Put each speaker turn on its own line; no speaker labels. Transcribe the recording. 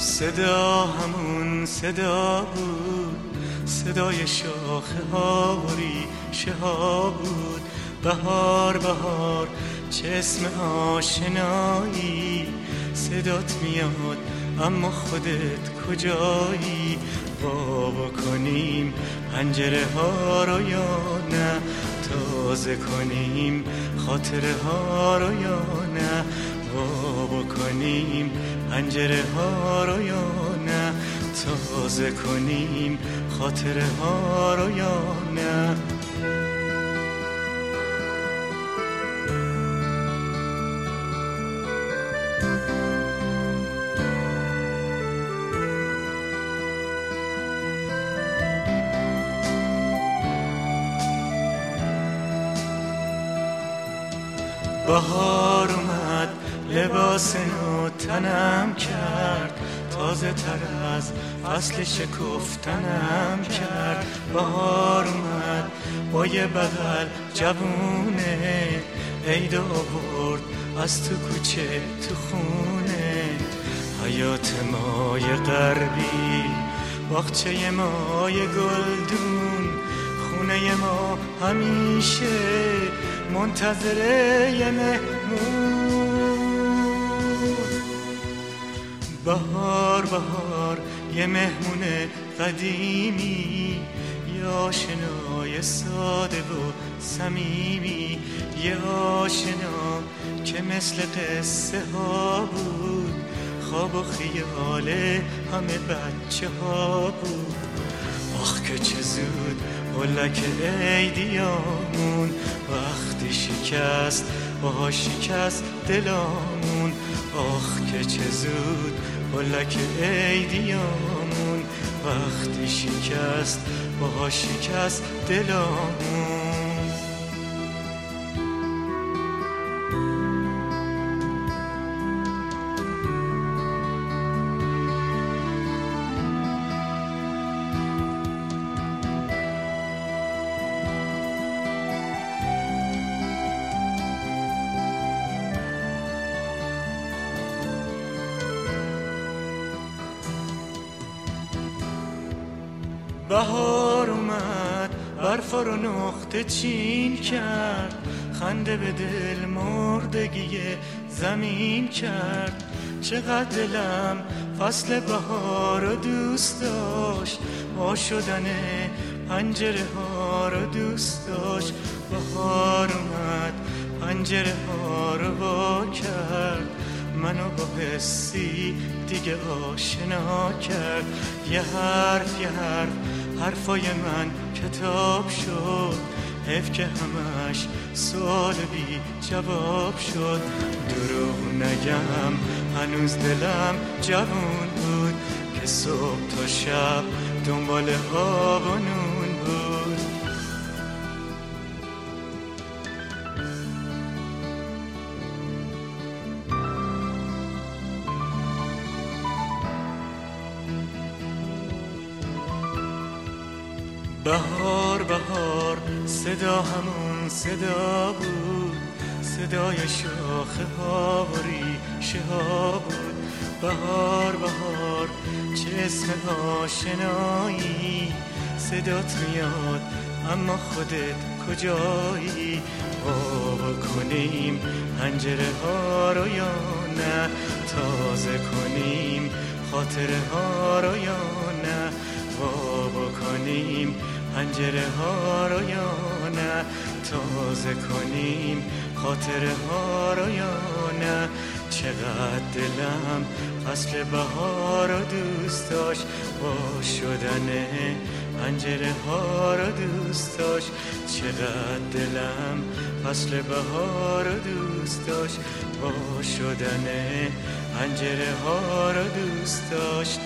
صدا همون صدا بود. صدای شاخه ها و ها بود. بهار بهار چه اسم آشنایی. صدات میاد اما خودت کجایی؟ بابا کنیم پنجره ها رو یا نه؟ تازه کنیم خاطره ها رو یا نه؟ بابا کنیم پنجره ها رو یا نه؟ تازه کنیم خاطره ها رو یا نه؟ بهار لباس تنم کرد. تازه تر از فصل شکفتنم کرد. بهار اومد با یه بغل جوونه. عید آورد از تو کوچه تو خونه. حیات مای غربی باغچه مای گلدون. خونه ما همیشه منتظره یه بهار بهار یه مهمون قدیمی یه آشنای ساده و صمیمی یه آشنا که مثل قصه ها بود خواب و خیال همه بچه ها بود. آخ که چه زود هلک ایدیامون وقتی شکست باها شکست دلامون. آخ که چه زود هلک ایدیامون وقتی شکست باها شکست دلامون بهار اومد برف رو نقطه چین کرد. خنده به دل مردگی زمین کرد. چقدر دلم فصل بهار رو دوست داشت. با شدن پنجره ها رو دوست داشت. بهار اومد پنجره ها رو با کرد. منو با حسی دیگه آشنا کرد. یه حرف یه حرف حرفای من کتاب شد. حیف که همش سوال بی جواب شد. دروغ نگم هنوز دلم جوون بود. که صبح تا شب دنبال نون بود. بهار بهار صدا همون صدا بود صدای شاخه ها و ریشه ها بود. بهار بهار چه اسم آشنایی صدات میاد اما خودت کجایی؟ بابا کنیم پنجره ها رو یا نه؟ تازه کنیم خاطره ها رو یا نه؟ بابا کنیم پنجره ها رو یا نه؟ تازه کنیم خاطره ها رو یا نه؟ چقدر دلم فصل بهار رو دوست داشت؟ با شدن پنجره ها رو دوست داشت؟ چقدر دلم فصل بهار رو دوست داشت؟ با شدن پنجره ها رو دوست داشت؟